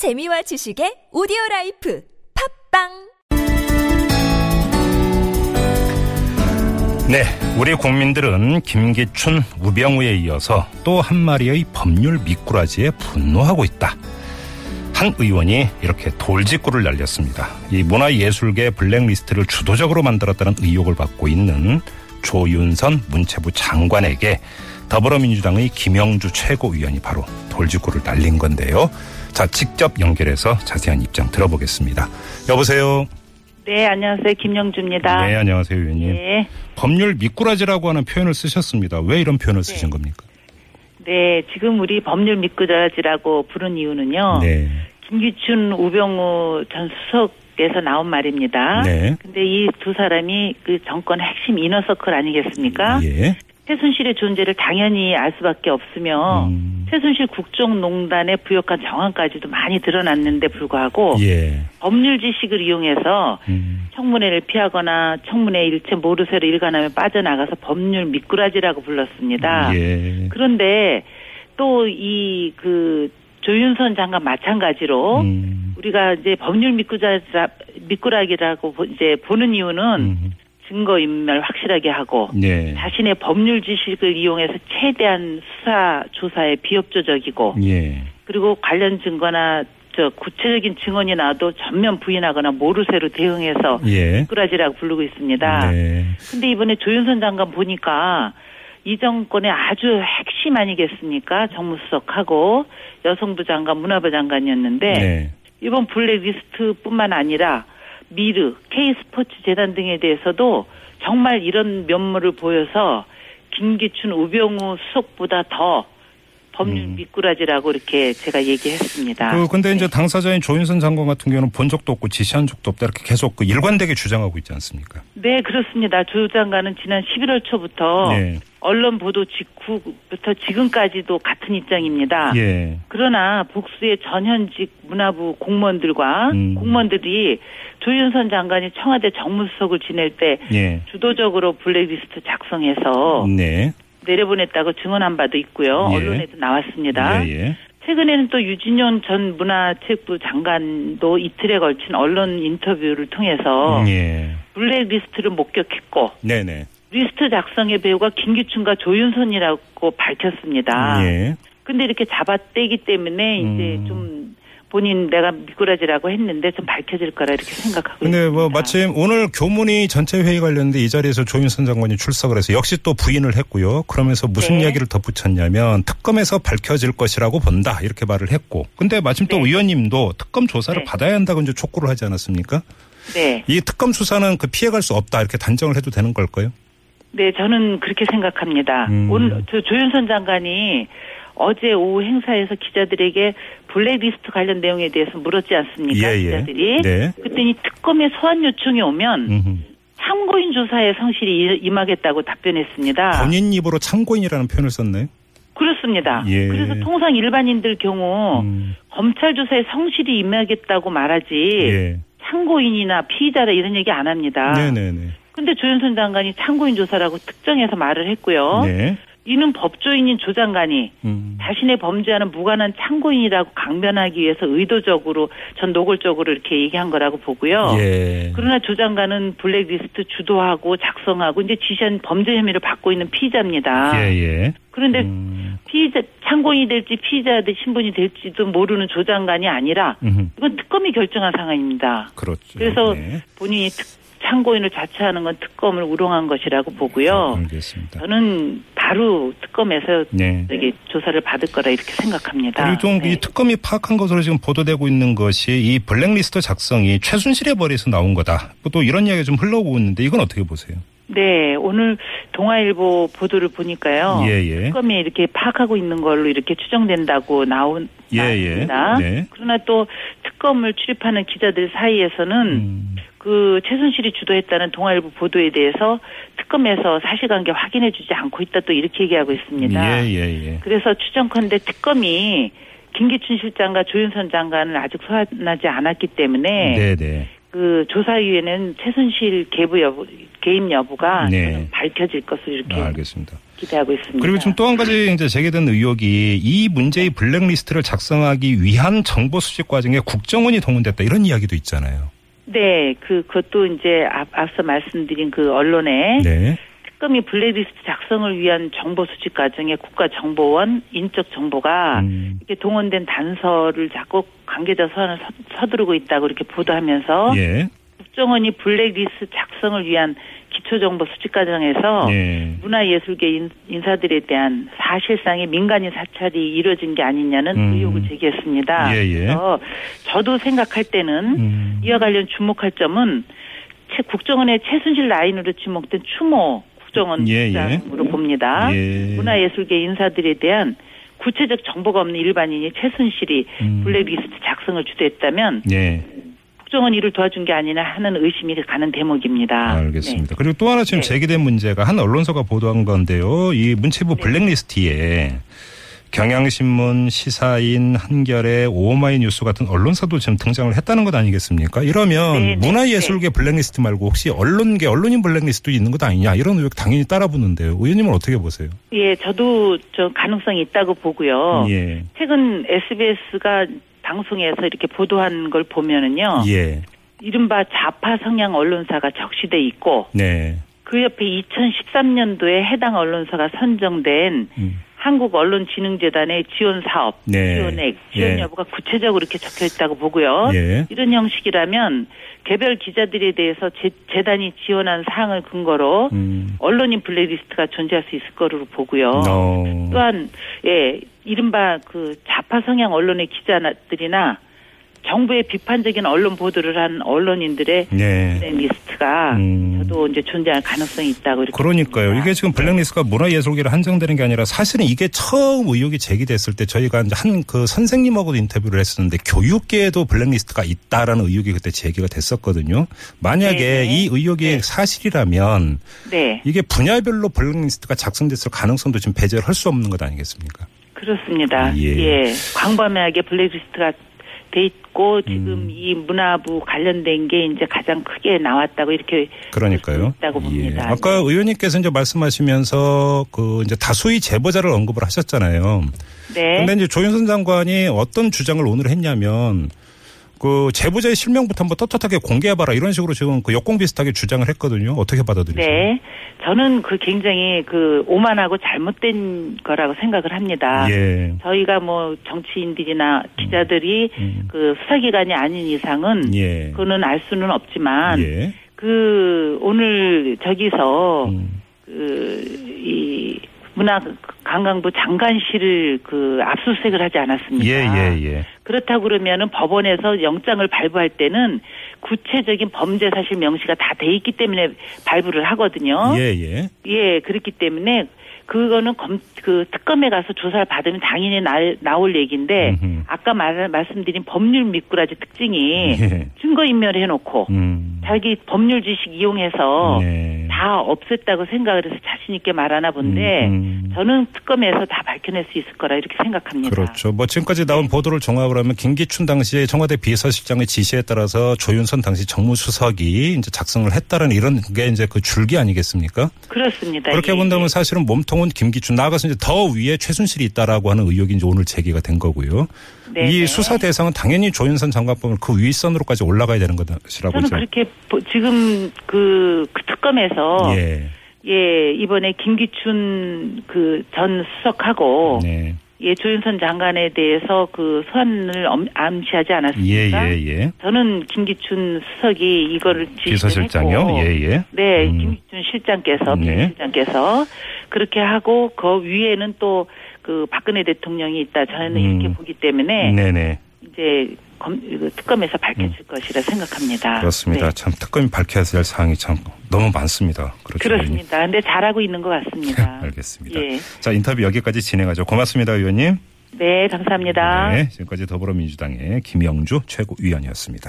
재미와 지식의 오디오 라이프 팟빵 네, 우리 국민들은 김기춘, 우병우에 이어서 또 한 마리의 법률 미꾸라지에 분노하고 있다. 한 의원이 이렇게 돌직구를 날렸습니다. 이 문화예술계 블랙리스트를 주도적으로 만들었다는 의혹을 받고 있는 조윤선 문체부 장관에게 더불어민주당의 김영주 최고위원이 바로 돌직구를 날린 건데요. 자, 직접 연결해서 자세한 입장 들어보겠습니다. 여보세요. 네, 안녕하세요. 김영주입니다. 네, 안녕하세요, 의원님. 네. 법률 미꾸라지라고 하는 표현을 쓰셨습니다. 왜 이런 표현을 쓰신 네. 겁니까? 네, 지금 우리 법률 미꾸라지라고 부른 이유는요. 네. 김기춘, 우병우 전 수석 에서 나온 말입니다. 네. 근데 이 두 사람이 그 정권 핵심 이너서클 아니겠습니까? 예. 최순실의 존재를 당연히 알 수밖에 없으며 음. 최순실 국정농단의 부역한 정황까지도 많이 드러났는데 불구하고 예. 법률 지식을 이용해서 음. 청문회를 피하거나 청문회 일체 모르쇠로 일관하며 빠져나가서 법률 미꾸라지라고 불렀습니다. 예. 그런데 또 이 그 조윤선 장관 마찬가지로 음. 우리가 이제 법률 미꾸라지라 미꾸라기라고 보- 이제 보는 이유는 음. 증거 인멸 확실하게 하고 예. 자신의 법률 지식을 이용해서 최대한 수사 조사에 비협조적이고 예. 그리고 관련 증거나 저 구체적인 증언이 나와도 전면 부인하거나 모르쇠로 대응해서 예. 미꾸라지라고 부르고 있습니다. 네. 근데 이번에 조윤선 장관 보니까 이 정권의 아주 핵심 아니겠습니까? 정무수석하고 여성부 장관, 문화부 장관이었는데 네. 이번 블랙리스트뿐만 아니라 미르, K스포츠 재단 등에 대해서도 정말 이런 면모를 보여서 김기춘, 우병우 수석보다 더 법률 음. 미꾸라지라고 이렇게 제가 얘기했습니다. 그 근데 이제 당사자인 조윤선 장관 같은 경우는 본 적도 없고 지시한 적도 없다 이렇게 계속 그 일관되게 주장하고 있지 않습니까? 네, 그렇습니다. 조 장관은 지난 11월 초부터 네. 언론 보도 직후부터 지금까지도 같은 입장입니다. 예. 그러나 복수의 전현직 문화부 공무원들과 음. 공무원들이 조윤선 장관이 청와대 정무수석을 지낼 때 예. 주도적으로 블랙리스트 작성해서 네. 내려보냈다고 증언한 바도 있고요. 예. 언론에도 나왔습니다. 예. 예. 최근에는 또 유진룡 전 문화체육부 장관도 이틀에 걸친 언론 인터뷰를 통해서 예. 블랙리스트를 목격했고 네네. 리스트 작성의 배후가 김기춘과 조윤선이라고 밝혔습니다. 예. 근데 이렇게 잡아떼기 때문에 이제 음. 좀 본인 내가 미꾸라지라고 했는데 좀 밝혀질 거라 이렇게 생각하고 근데 있습니다. 뭐 마침 오늘 교문이 전체 회의 관련돼 이 자리에서 조윤선 장관이 출석을 해서 역시 또 부인을 했고요. 그러면서 무슨 네. 이야기를 덧붙였냐면 특검에서 밝혀질 것이라고 본다 이렇게 말을 했고. 근데 마침 또 네. 의원님도 특검 조사를 네. 받아야 한다고 이제 촉구를 하지 않았습니까? 네, 이 특검 수사는 그 피해갈 수 없다 이렇게 단정을 해도 되는 걸까요? 네 저는 그렇게 생각합니다. 음. 오늘 저 조윤선 장관이 어제 오후 행사에서 기자들에게 블랙리스트 관련 내용에 대해서 물었지 않습니까? 예, 예. 기자들이. 네. 그랬더니 특검에 소환 요청이 오면 음흠. 참고인 조사에 성실히 임하겠다고 답변했습니다. 본인 입으로 참고인이라는 표현을 썼나요? 그렇습니다. 예. 그래서 통상 일반인들 경우 음. 검찰 조사에 성실히 임하겠다고 말하지 예. 참고인이나 피의자라 이런 얘기 안 합니다. 네네네. 근데 조윤선 장관이 참고인 조사라고 특정해서 말을 했고요. 네. 이는 법조인인 조 장관이 음. 자신의 범죄와는 무관한 참고인이라고 강변하기 위해서 의도적으로 전 노골적으로 이렇게 얘기한 거라고 보고요. 예. 그러나 조 장관은 블랙리스트 주도하고 작성하고 이제 지시한 범죄 혐의를 받고 있는 피의자입니다. 예, 예. 그런데 음. 피의자 참고인이 될지 피의자 될 신분이 될지도 모르는 조 장관이 아니라. 이건 특검이 결정한 상황입니다. 그렇죠. 그래서 네. 본인이 특- 참고인을 자처하는 건 특검을 우롱한 것이라고 보고요. 알겠습니다. 저는 바로 특검에서 네. 여기 조사를 받을 거라 이렇게 생각합니다. 그리고 좀 네. 이 특검이 파악한 것으로 지금 보도되고 있는 것이 이 블랙리스트 작성이 최순실의 머리에서 나온 거다. 또 이런 이야기가 좀 흘러오고 있는데 이건 어떻게 보세요? 네, 오늘 동아일보 보도를 보니까요. 예, 예. 특검이 이렇게 파악하고 있는 걸로 이렇게 추정된다고 나온. 나왔습니다. 네. 그러나 또 특검을 출입하는 기자들 사이에서는 음. 그 최순실이 주도했다는 동아일보 보도에 대해서 특검에서 사실관계 확인해주지 않고 있다 또 이렇게 얘기하고 있습니다. 예, 예, 예. 그래서 추정컨대 특검이 김기춘 실장과 조윤선 장관을 아직 소환하지 않았기 때문에 네, 네. 그 조사위에는 최순실 개부 여부 개입 여부가 네. 밝혀질 것을 이렇게 아, 알겠습니다. 기대하고 있습니다. 그리고 지금 또 한 가지 이제 제기된 의혹이 이 문제의 블랙리스트를 작성하기 위한 정보 수집 과정에 국정원이 동원됐다 이런 이야기도 있잖아요. 네, 그 그것도 이제 앞, 앞서 말씀드린 그 언론에 네. 특검이 블랙리스트 작성을 위한 정보 수집 과정에 국가정보원 인적 정보가 음. 이렇게 동원된 단서를 자꾸 관계자 서한을 서, 서두르고 있다고 이렇게 보도하면서 예. 국정원이 블랙리스트 작성을 위한 기초정보 수집 과정에서 예. 문화예술계 인, 인사들에 대한 사실상의 민간인 사찰이 이루어진 게 아니냐는 음. 의혹을 제기했습니다. 예, 예. 그래서 저도 생각할 때는 음. 이와 관련 주목할 점은 최- 국정원의 최순실 라인으로 지목된 추모 국정원 예, 예. 국장으로 봅니다. 예. 문화예술계 인사들에 대한 구체적 정보가 없는 일반인이 최순실이 음. 블랙리스트 작성을 주도했다면 예. 국정원이 이를 도와준 게 아니냐 하는 의심이 가는 대목입니다. 알겠습니다. 그리고 또 하나 지금 네. 제기된 문제가 한 언론사가 보도한 건데요. 이 문체부 네. 블랙리스트에 경향신문, 시사인, 한겨레, 오마이뉴스 같은 언론사도 지금 등장을 했다는 것 아니겠습니까? 이러면 네, 네, 문화예술계 블랙리스트 말고 혹시 언론계, 언론인 블랙리스트도 있는 것 아니냐 이런 의혹 당연히 따라 붙는데요. 의원님은 어떻게 보세요? 예, 저도 저 가능성이 있다고 보고요. 예. 최근 SBS가 방송에서 이렇게 보도한 걸 보면은요. 예. 이른바 좌파 성향 언론사가 적시돼 있고 네. 그 옆에 2013년도에 해당 언론사가 선정된 음. 한국 언론진흥재단의 지원 사업, 네. 지원액, 지원 예. 여부가 구체적으로 이렇게 적혀 있다고 보고요. 예. 이런 형식이라면 개별 기자들에 대해서 재, 재단이 지원한 사항을 근거로 음. 언론인 블랙리스트가 존재할 수 있을 거로 보고요. 어. 또한 예 이른바 그 좌파 성향 언론의 기자들이나 정부의 비판적인 언론 보도를 한 언론인들의 네. 블랙리스트가 음. 저도 이제 존재할 가능성이 있다고 이렇게 그러니까요. 봅니다. 이게 지금 블랙리스트가 문화예술계로 한정되는 게 아니라 사실은 이게 처음 의혹이 제기됐을 때 저희가 한 그 선생님하고도 인터뷰를 했었는데 교육계에도 블랙리스트가 있다라는 의혹이 그때 제기가 됐었거든요. 만약에 네. 이 의혹이 네. 사실이라면 네 이게 분야별로 블랙리스트가 작성됐을 가능성도 지금 배제를 할 수 없는 것 아니겠습니까? 그렇습니다. 예. 예, 광범위하게 블랙리스트가 돼 있고 지금 음. 이 문화부 관련된 게 이제 가장 크게 나왔다고 이렇게 그러니까요. 있다고 예. 봅니다. 아까 의원님께서 이제 말씀하시면서 그 이제 다수의 제보자를 언급을 하셨잖아요. 네. 근데 이제 조윤선 장관이 어떤 주장을 오늘 했냐면 그 제보자의 실명부터 한번 떳떳하게 공개해봐라 이런 식으로 지금 그 역공 비슷하게 주장을 했거든요. 어떻게 받아들이세요? 네. 저는 그 굉장히 그 오만하고 잘못된 거라고 생각을 합니다. 예. 저희가 뭐 정치인들이나 기자들이 음. 그 수사기관이 아닌 이상은 예. 그거는 알 수는 없지만 예. 그 오늘 저기서 음. 그이 문화관광부 장관실을 그 압수수색을 하지 않았습니까? 예, 예, 예. 그렇다고 그러면은 법원에서 영장을 발부할 때는 구체적인 범죄 사실 명시가 다 돼 있기 때문에 발부를 하거든요. 예, 예. 예, 그렇기 때문에 그거는 검, 그 특검에 가서 조사를 받으면 당연히 나, 나올 얘기인데 음흠. 아까 말, 말씀드린 법률 미꾸라지 특징이 예. 증거인멸을 해놓고 음. 자기 법률 지식 이용해서 네. 다 없앴다고 생각을 해서 자신 있게 말하나 본데 음, 음. 저는 특검에서 다 밝혀낼 수 있을 거라 이렇게 생각합니다. 그렇죠. 뭐 지금까지 나온 보도를 종합을 하면 김기춘 당시에 청와대 비서실장의 지시에 따라서 조윤선 당시 정무수석이 이제 작성을 했다는 이런 게 이제 그 줄기 아니겠습니까? 그렇습니다. 그렇게 예, 본다면 예. 사실은 몸통은 김기춘 나아가서 이제 더 위에 최순실이 있다라고 하는 의혹이 이제 오늘 제기가 된 거고요. 네, 이 네. 수사 대상은 당연히 조윤선 장관법을 그 윗선으로까지 올라가야 되는 것이라고 저는 이제 그렇게 보- 지금 그, 그 특검에서 예. 예. 이번에 김기춘 그 전 수석하고 네. 예 조윤선 장관에 대해서 그 소환을 엄- 암시하지 예, 않았습니까? 예, 예. 저는 김기춘 수석이 이거를 지시를 비서실장이요? 했고 예, 예. 네, 음. 김기춘 실장께서 네. 비서실장께서 그렇게 하고 그 위에는 또 그 박근혜 대통령이 있다 저는 음. 이렇게 보기 때문에 네네. 이제 검, 그 특검에서 밝혀질 것이라 생각합니다. 음. 그렇습니다. 네. 참 특검이 밝혀야 될 사항이 참 너무 많습니다. 그렇죠. 그렇습니다. 근데 잘하고 있는 것 같습니다. 알겠습니다. 예. 자, 인터뷰 여기까지 진행하죠. 고맙습니다, 의원님. 네, 감사합니다. 네, 지금까지 더불어민주당의 김영주 최고위원이었습니다.